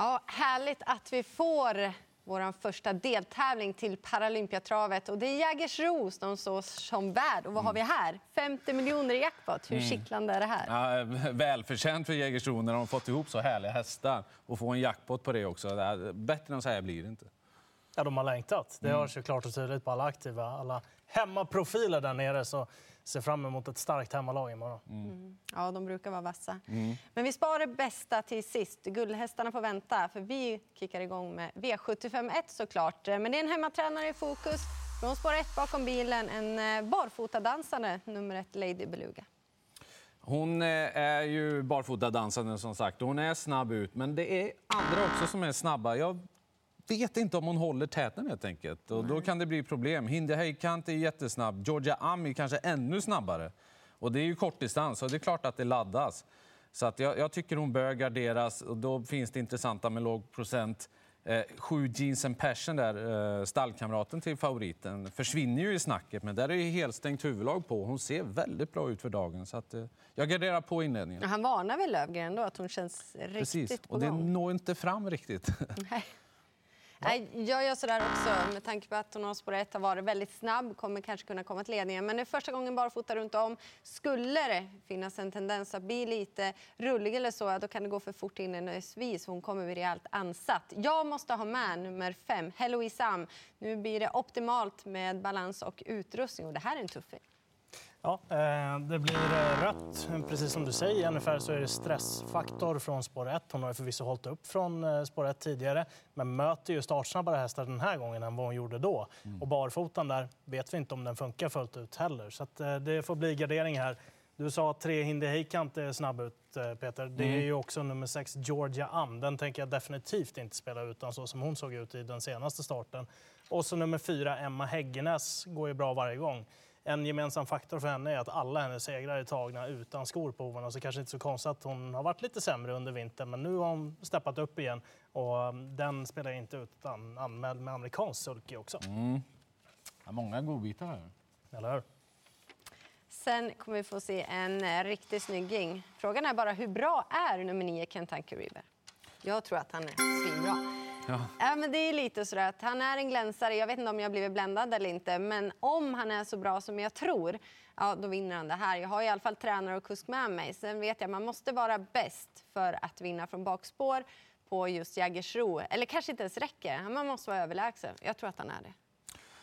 Ja, härligt att vi får vår första deltävling till Paralympiatravet. Och det är Jägersro som står som värd. Och vad har vi här? 50 miljoner i jackpot. Hur mm. kittlande är det här? Ja, välförtjänt för Jägersro när de fått ihop så härliga hästar. Och få en jackpot på det också. Bättre än så här blir det inte. Ja, de har längtat. Det mm. hörs ju klart och tydligt på alla aktiva. Alla hemmaprofiler där nere. Så ser fram emot ett starkt hemmalag imorgon. Mm. Mm. Ja, de brukar vara vassa. Mm. Men vi sparar det bästa till sist. Guldhästarna får vänta, för vi kickar igång med V751 såklart. Men det är en hemmatränare i fokus. Från spår 1 bakom bilen, en eh, barfotadansande, nummer ett Lady Beluga. Hon eh, är ju barfotadansande som sagt. Hon är snabb ut, men det är andra också som är snabba. Jag vet inte om hon håller täten helt enkelt. Och då kan det bli problem. Hinde Heikant är jättesnabb. Georgia Ami kanske ännu snabbare. Och det är ju kortdistans och det är klart att det laddas. Så att jag, jag, tycker hon bör garderas och då finns det intressanta med låg procent. Eh, sju Jeans and Passion, där, eh, stallkamraten till favoriten, försvinner ju i snacket. Men där är det helstängt huvudlag på. Hon ser väldigt bra ut för dagen. Så att, eh, jag garderar på inledningen. Han varnar väl Lövgren då, att hon känns riktigt Precis. Och det når inte fram riktigt. Nej. Jag gör sådär också med tanke på att hon har spår ett har varit väldigt snabb, kommer kanske kunna komma till ledningen. Men det är första gången barfota runt om. Skulle det finnas en tendens att bli lite rullig eller så, då kan det gå för fort inledningsvis. Hon kommer bli rejält ansatt. Jag måste ha med nummer 5, Hello Isam. Nu blir det optimalt med balans och utrustning och det här är en tuffing. Ja, eh, det blir eh, rött. Precis som du säger, ungefär så är det stressfaktor från spår 1. Hon har förvisso hållit upp från eh, spår 1 tidigare, men möter ju startsnabbare hästar den här gången än vad hon gjorde då. Mm. Och barfotan där vet vi inte om den funkar fullt ut heller. Så det får bli gardering här. Du sa att tre Hindi Heikant är snabb ut, Peter. Det är mm. ju också nummer sex Georgia Am. Den tänker jag definitivt inte spela utan så som hon såg ut i den senaste starten. Och så nummer fyra Emma Häggenäs går ju bra varje gång en gemensam faktor för henne är att alla hennes segrar är tagna utan skor på hovarna. Så kanske inte så konstigt att hon har varit lite sämre under vintern. Men nu har hon steppat upp igen och um, den spelar inte ut utan anmäld med amerikansk sulky också. Mm. Ja, många godbitar här. Eller hur? Sen kommer vi få se en eh, riktig snygging. Frågan är bara hur bra är nummer 9 Kentucky River? Jag tror att han är svinbra. Ja. ja. men det är lite så att han är en glänsare. Jag vet inte om jag blivit bländad eller inte. Men om han är så bra som jag tror, ja, då vinner han det här. Jag har i alla fall tränare och kusk med mig. Sen vet jag att man måste vara bäst för att vinna från bakspår på just Jägersro. Eller kanske inte ens räcker. Man måste vara överlägsen. Jag tror att han är det.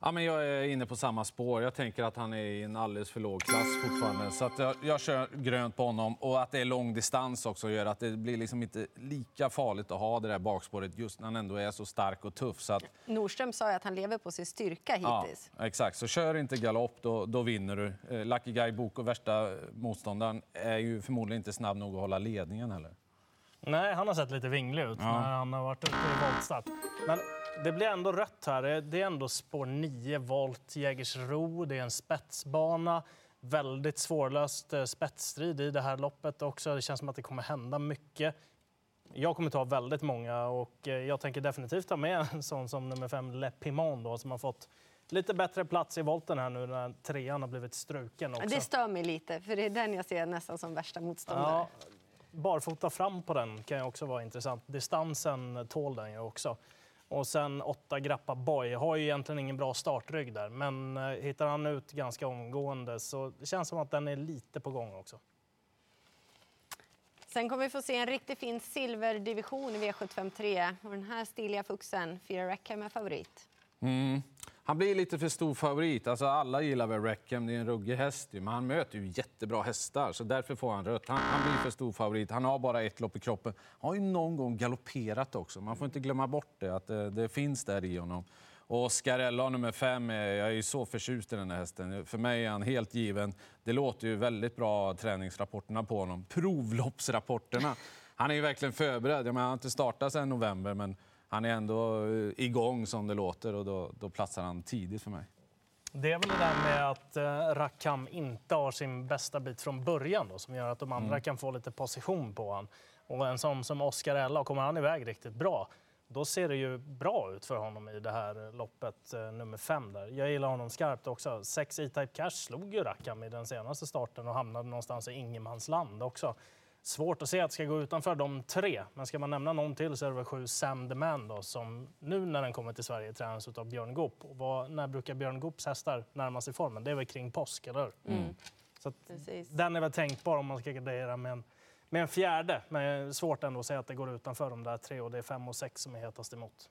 Ja, men jag är inne på samma spår. Jag tänker att han är i en alldeles för låg klass fortfarande. Så att jag, jag kör grönt på honom. Och att det är lång distans också gör att det blir liksom inte lika farligt att ha det där bakspåret just när han ändå är så stark och tuff. Så att... Nordström sa att han lever på sin styrka hittills. Ja, exakt, så kör inte galopp, då, då vinner du. Eh, Lucky Guy Boko, värsta motståndaren, är ju förmodligen inte snabb nog att hålla ledningen heller. Nej, han har sett lite vinglig ut ja. när han har varit ute i voltstart. Men det blir ändå rött här. Det är ändå spår 9 volt Jägersro. Det är en spetsbana. Väldigt svårlöst eh, spetsstrid i det här loppet också. Det känns som att det kommer hända mycket. Jag kommer ta väldigt många och eh, jag tänker definitivt ta med en sån som nummer 5 Le Pimon då, som har fått lite bättre plats i volten här nu när trean har blivit struken också. Det stör mig lite, för det är den jag ser nästan som värsta motståndare. Ja, barfota fram på den kan ju också vara intressant. Distansen tål den ju också. Och sen åtta Grappa Boy. Har ju egentligen ingen bra startrygg där, men eh, hittar han ut ganska omgående så det känns som att den är lite på gång också. Sen kommer vi få se en riktigt fin silverdivision i V753. Och den här stiliga fuxen, Fira Rackham är favorit. Mm. Han blir lite för stor favorit. Alltså alla gillar väl Reckham, det är en ruggig häst. Men han möter ju jättebra hästar, så därför får han rött. Han, han, blir för stor favorit. Han har bara ett lopp i kroppen. Han har ju någon gång galopperat också. Man får inte glömma bort det, att det, det finns där i honom. Och Scarella nummer fem, eh, jag är så förtjust i den här hästen. För mig är han helt given. Det låter ju väldigt bra, träningsrapporterna på honom. Provloppsrapporterna. Han är ju verkligen förberedd. Jag menar, han har inte startat sedan november, men han är ändå eh, igång som det låter och då, då platsar han tidigt för mig. Det är väl det där med att eh, Rakam inte har sin bästa bit från början då, som gör att de andra mm. kan få lite position på honom. Och en sån som Oscar Ella, kommer han iväg riktigt bra, då ser det ju bra ut för honom i det här loppet eh, nummer fem. Där. Jag gillar honom skarpt också. Sex E-Type Cash slog ju Rakam i den senaste starten och hamnade någonstans i ingenmansland också. Svårt att se att det ska gå utanför de tre, men ska man nämna någon till så är det väl sju Sam the Man då, som nu när den kommer till Sverige tränas av Björn Goop. Och vad, när brukar Björn Goops hästar närma sig formen? Det är väl kring påsk, eller hur? Mm. Så den är väl tänkbar om man ska gardera med en, med en fjärde. Men svårt ändå att säga att det går utanför de där tre och det är fem och sex som är hetast emot.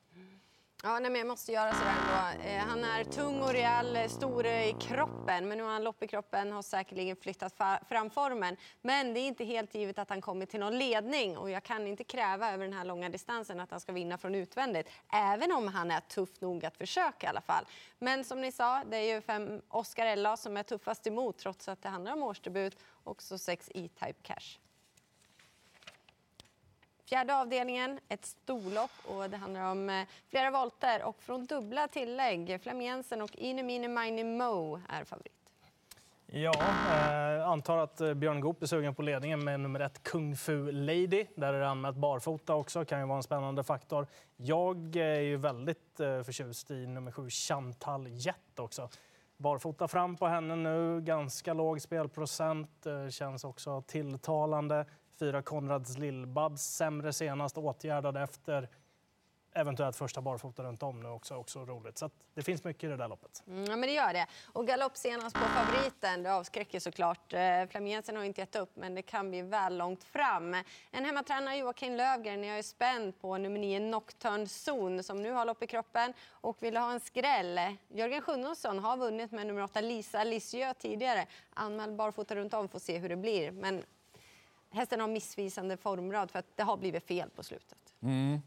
Ja, nej, men jag måste göra sådär ändå. Eh, han är tung och rejäl, eh, stor i kroppen, men nu har han lopp i kroppen har säkerligen flyttat fram formen. Men det är inte helt givet att han kommer till någon ledning och jag kan inte kräva över den här långa distansen att han ska vinna från utvändigt, även om han är tuff nog att försöka i alla fall. Men som ni sa, det är ju fem Oscar Ella som är tuffast emot trots att det handlar om årsdebut, också sex E-Type Cash. Fjärde avdelningen, ett storlopp och det handlar om eh, flera volter och från dubbla tillägg. Flem Jensen och Inemine Mine Mo är favorit. Ja, eh, antar att eh, Björn Goop är sugen på ledningen med nummer ett Kung Fu Lady. Där är det anmält barfota också, kan ju vara en spännande faktor. Jag eh, är ju väldigt eh, förtjust i nummer sju Chantal Jett också. Barfota fram på henne nu, ganska låg spelprocent, eh, känns också tilltalande. Fyra Konrads Lillbabs, sämre senast, åtgärdad efter eventuellt första barfota runt om nu också, också roligt. Så det finns mycket i det där loppet. Mm, ja, men det gör det. Och galopp senast på favoriten, det avskräcker såklart. Eh, Flamiensen har inte gett upp, men det kan bli väl långt fram. En hemmatränare, Joakim Lövgren, jag är spänd på nummer 9 Nocturne Zone, som nu har lopp i kroppen och vill ha en skräll. Jörgen Sjunnesson har vunnit med nummer 8 Lisa Lisieux tidigare. Anmäld barfota runt om, får se hur det blir. Men hästen har missvisande formrad för att det har blivit fel på slutet. Mm.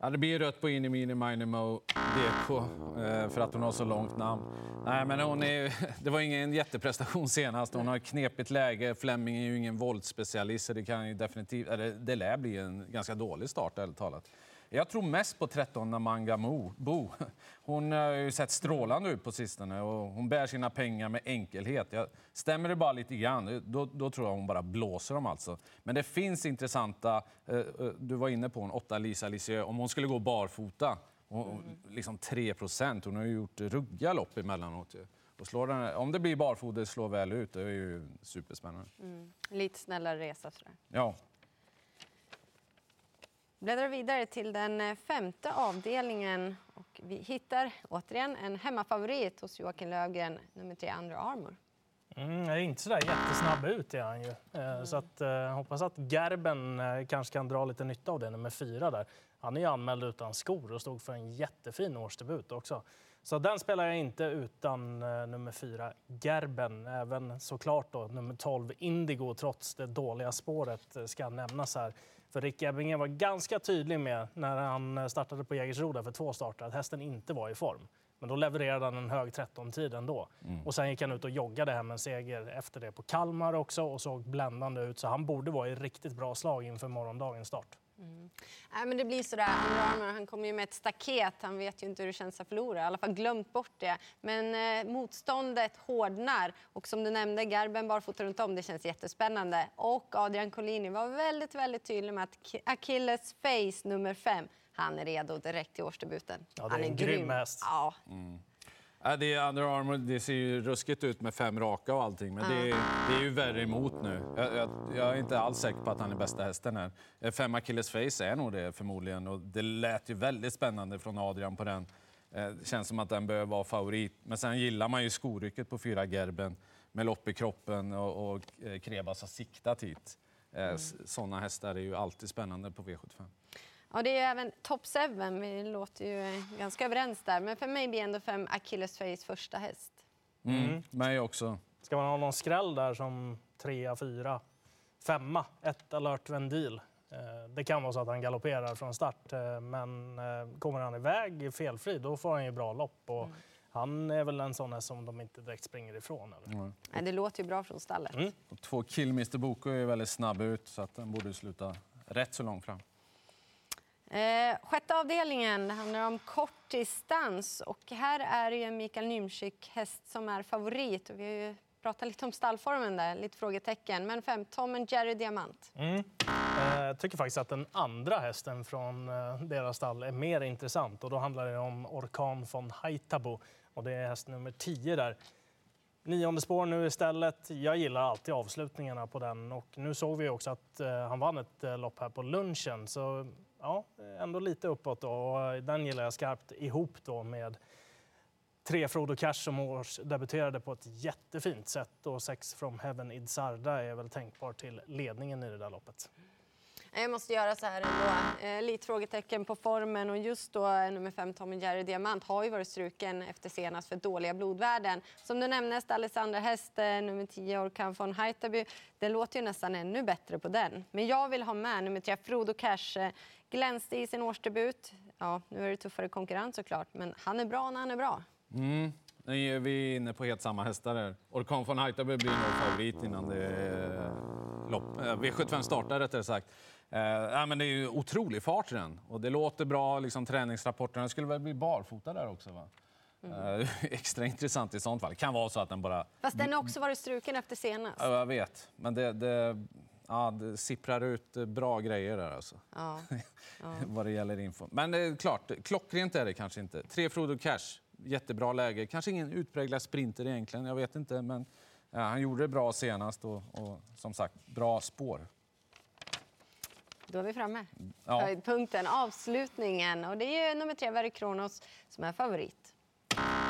Ja, det blir rött på Inimini Minimo DK eh, för att hon har så långt namn. Nej, men hon är, det var ingen jätteprestation senast. Hon har ett knepigt läge. Fleming är ju ingen våldsspecialist så det kan ju definitivt, eller det lär bli en ganska dålig start ärligt talat. Jag tror mest på 13 Namanga Bo. Hon har ju sett strålande ut på sistone och hon bär sina pengar med enkelhet. Jag, stämmer det bara lite grann, då, då, tror jag hon bara blåser dem alltså. Men det finns intressanta, eh, eh du var inne på en 8 Lisa Lisieux, om hon skulle gå barfota, och, liksom 3 procent. Hon har ju gjort ruggiga lopp emellanåt. Och slår den, om det blir barfota slår väl ut, det är ju superspännande. Mm. Lite snällare resa sådär. Ja bläddrar vidare till den eh, femte avdelningen och vi hittar återigen en hemmafavorit hos Joakim Lövgren, nummer tre Under Armour. Mm, är inte så där jättesnabb ut är han ju. Mm. Så att, eh, hoppas att Gerben eh, kanske kan dra lite nytta av det, nummer fyra där. Han är ju anmäld utan skor och stod för en jättefin årsdebut också. Så den spelar jag inte utan eh, nummer fyra Gerben. Även såklart då nummer 12 Indigo trots det dåliga spåret ska nämnas här. För Rick Ebbinge var ganska tydlig med när han startade på Jägersro för två starter att hästen inte var i form. Men då levererade han en hög 13-tid ändå. Mm. Och sen gick han ut och joggade hem en seger efter det på Kalmar också och såg bländande ut. Så han borde vara i riktigt bra slag inför morgondagens start. Mm. Nej, men det blir sådär. Armour, han kommer ju med ett staket. Han vet ju inte hur det känns att förlora. I alla fall glömt bort det. Men eh, motståndet hårdnar. Och som du nämnde, Garben barfota runt om. Det känns jättespännande. Och Adrian Collini var väldigt, väldigt tydlig med att Achilles face nummer fem, han är redo direkt till årsdebuten. Ja, det är han är en grym häst. Ja. Mm. Ja, det är Under Armour, det ser ju ruskigt ut med fem raka och allting, men det, är, det är ju värre emot nu. Jag, jag, jag, är inte alls säker på att han är bästa hästen här. Eh, fem Achilles Face är nog det förmodligen och det lät ju väldigt spännande från Adrian på den. Det eh, känns som att den behöver vara favorit. Men sen gillar man ju skorycket på fyra Gerben med lopp i kroppen och, och eh, Krebas har siktat hit. Mm. Sådana hästar är ju alltid spännande på V75. Ja, det är även top 7. Vi låter ju ganska överens där. Men för mig blir ändå fem Achilles Face första häst. Mm. mm. Mig också. Ska man ha någon skräll där som trea, fyra, femma, ett alert Vendil? Eh, det kan vara så att han galopperar från start, eh, men eh, kommer han iväg felfri då får han ju bra lopp. Och mm. Han är väl en sån som de inte direkt springer ifrån. Eller? Mm. Nej, det låter ju bra från stallet. Mm. två Killmister Boko är väldigt snabb ut så att den borde sluta rätt så långt fram. Eh, sjätte avdelningen handlar om kortdistans. Och här är det Mikael Nymczyk häst som är favorit. Och vi har ju pratat lite om stallformen där, lite frågetecken. Men fem, Tom and Jerry Diamant. Mm. Eh, jag tycker faktiskt att den andra hästen från eh, deras stall är mer intressant. Och då handlar det om Orkan von Haitabo. Och det är häst nummer 10 där. Nionde spår nu istället. Jag gillar alltid avslutningarna på den och nu såg vi också att eh, han vann ett lopp här på lunchen. Så ja, ändå lite uppåt då. och eh, den gillar jag skarpt ihop då med tre Frodo Cash som års debuterade på ett jättefint sätt och sex From Heaven Idzarda är väl tänkbar till ledningen i det där loppet. Eh, jag måste göra så här ändå. Eh, lite frågetecken på formen och just då eh, nummer fem Tommy Jerry Diamant har ju varit struken efter senast för dåliga blodvärden. Som du nämnde, Alexander Häst, eh, nummer 10 Orkan von Heiterby. Det låter ju nästan ännu bättre på den. Men jag vill ha med nummer 3 Frodo Cash. Glänste i sin årsdebut. Ja, nu är det tuffare konkurrens såklart, men han är bra när han är bra. Mm. Nu är vi inne på helt samma hästar här. Orkan von Heiterby blir nog favorit innan det lopp. V75 startar rättare sagt. Eh, men det är ju otrolig fart i den. Och det låter bra, liksom, träningsrapporterna. Det skulle väl bli barfota där också? Va? Mm. Eh, extra intressant i sånt fall. Det kan vara så att den bara... Fast den har också varit struken efter senast. Ja, jag vet. Men det, det, ja, det sipprar ut bra grejer där alltså. Ja. Ja. Vad det gäller info. Men det är klart, klockrent är det kanske inte. Tre Frodo Cash, jättebra läge. Kanske ingen utpräglad sprinter egentligen, jag vet inte. Men ja, han gjorde det bra senast och, och som sagt, bra spår. Då är vi framme. Ja. Höjdpunkten, avslutningen. Och det är ju nummer tre, Very Kronos, som är favorit.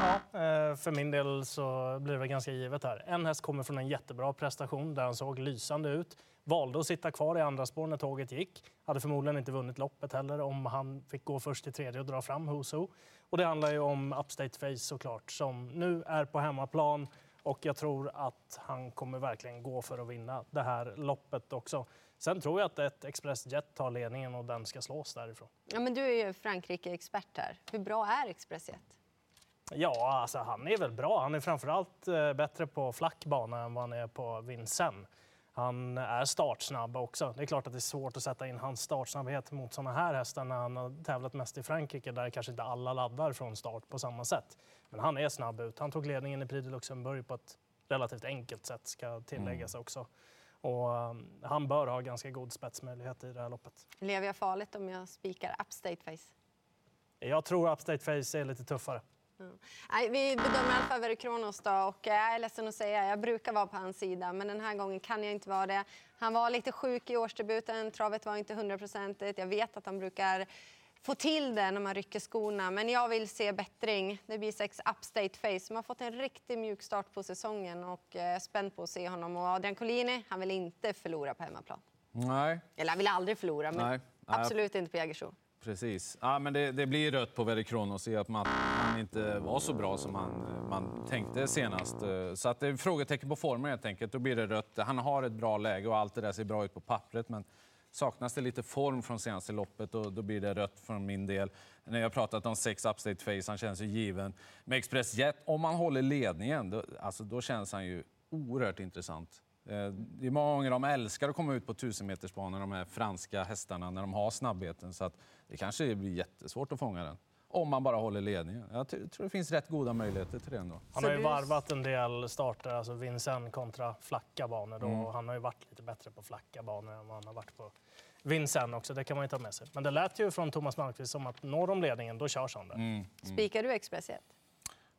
Ja, eh, för min del så blir det ganska givet här. En häst kommer från en jättebra prestation där han såg lysande ut. Valde att sitta kvar i andra spår när tåget gick. Hade förmodligen inte vunnit loppet heller om han fick gå först i tredje och dra fram Huso. Och det handlar ju om Upstate Face såklart som nu är på hemmaplan och jag tror att han kommer verkligen gå för att vinna det här loppet också. Sen tror jag att ett Expressjet tar ledningen och den ska slås därifrån. Ja, men du är ju Frankrike-expert här. Hur bra är Expressjet? Ja, alltså han är väl bra. Han är framförallt eh, bättre på flack bana än vad han är på Vincennes. Han är startsnabb också. Det är klart att det är svårt att sätta in hans startsnabbhet mot sådana här hästar när han har tävlat mest i Frankrike där kanske inte alla laddar från start på samma sätt. Men han är snabb ut. Han tog ledningen i Prix de Luxemburg på ett relativt enkelt sätt ska tilläggas mm. också. Och um, han bör ha ganska god spetsmöjlighet i det här loppet. Lever jag farligt om jag spikar Upstate Face? Jag tror Upstate Face är lite tuffare. Mm. Nej, vi bedömer Alfa Verikronos då och jag är ledsen att säga, jag brukar vara på hans sida men den här gången kan jag inte vara det. Han var lite sjuk i årsdebuten, travet var inte hundraprocentigt. Jag vet att han brukar få till det när man rycker skorna. Men jag vill se bättring. Det blir sex upstate face som har fått en riktigt mjuk start på säsongen och eh, spänd på att se honom. Och Adrian Collini, han vill inte förlora på hemmaplan. Nej. Eller han vill aldrig förlora, men Nej. absolut inte på Jägersro. Precis. Ja, men det, det blir rött på Verikronos i att man, man, inte var så bra som man, man tänkte senast. Så att det är frågetecken på formen helt enkelt. Då blir det rött. Han har ett bra läge och allt det där ser bra ut på pappret. Men saknas det lite form från senaste loppet och då blir det rött från min del. När jag pratat om sex upstate face, han känns ju given. Med Express Jet, om man håller ledningen, då, alltså, då känns han ju oerhört intressant. Eh, det är många gånger de älskar att komma ut på 1000-metersbanan, de här franska hästarna, när de har snabbheten. Så att det kanske blir jättesvårt att fånga den. Om man bara håller ledningen. Jag tror det finns rätt goda möjligheter till det ändå. Han har ju varvat en del starter, alltså Vincennes kontra flacka banor. Då. Mm. Han har ju varit lite bättre på flacka banor än vad han har varit på Vincennes också. Det kan man ju ta med sig. Men det lät ju från Thomas Malmqvist som att når de ledningen, då körs han det. Mm. Mm. Spikar du Express 1?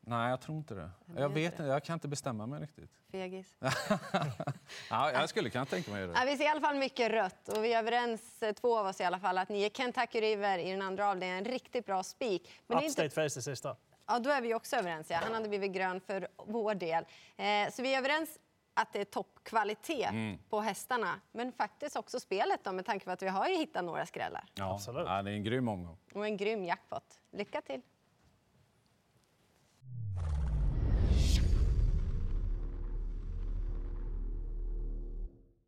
Nej, jag tror inte det. Jag, vet inte, jag kan inte bestämma mig riktigt. Fegis. ja, jag skulle kunna tänka mig det. Ja, vi ser i alla fall mycket rött och vi är överens, eh, två av oss i alla fall, att ni är Kentucky River i den andra avdelningen. En riktigt bra spik. Men Upstate inte... Face i sista. Ja, då är vi också överens. Ja. Han hade blivit grön för vår del. Eh, så vi är överens att det är toppkvalitet mm. på hästarna. Men faktiskt också spelet då, med tanke på att vi har ju hittat några skrällar. Ja, Absolut. Ja, det är en grym omgång. Och en grym jackpot. Lycka till!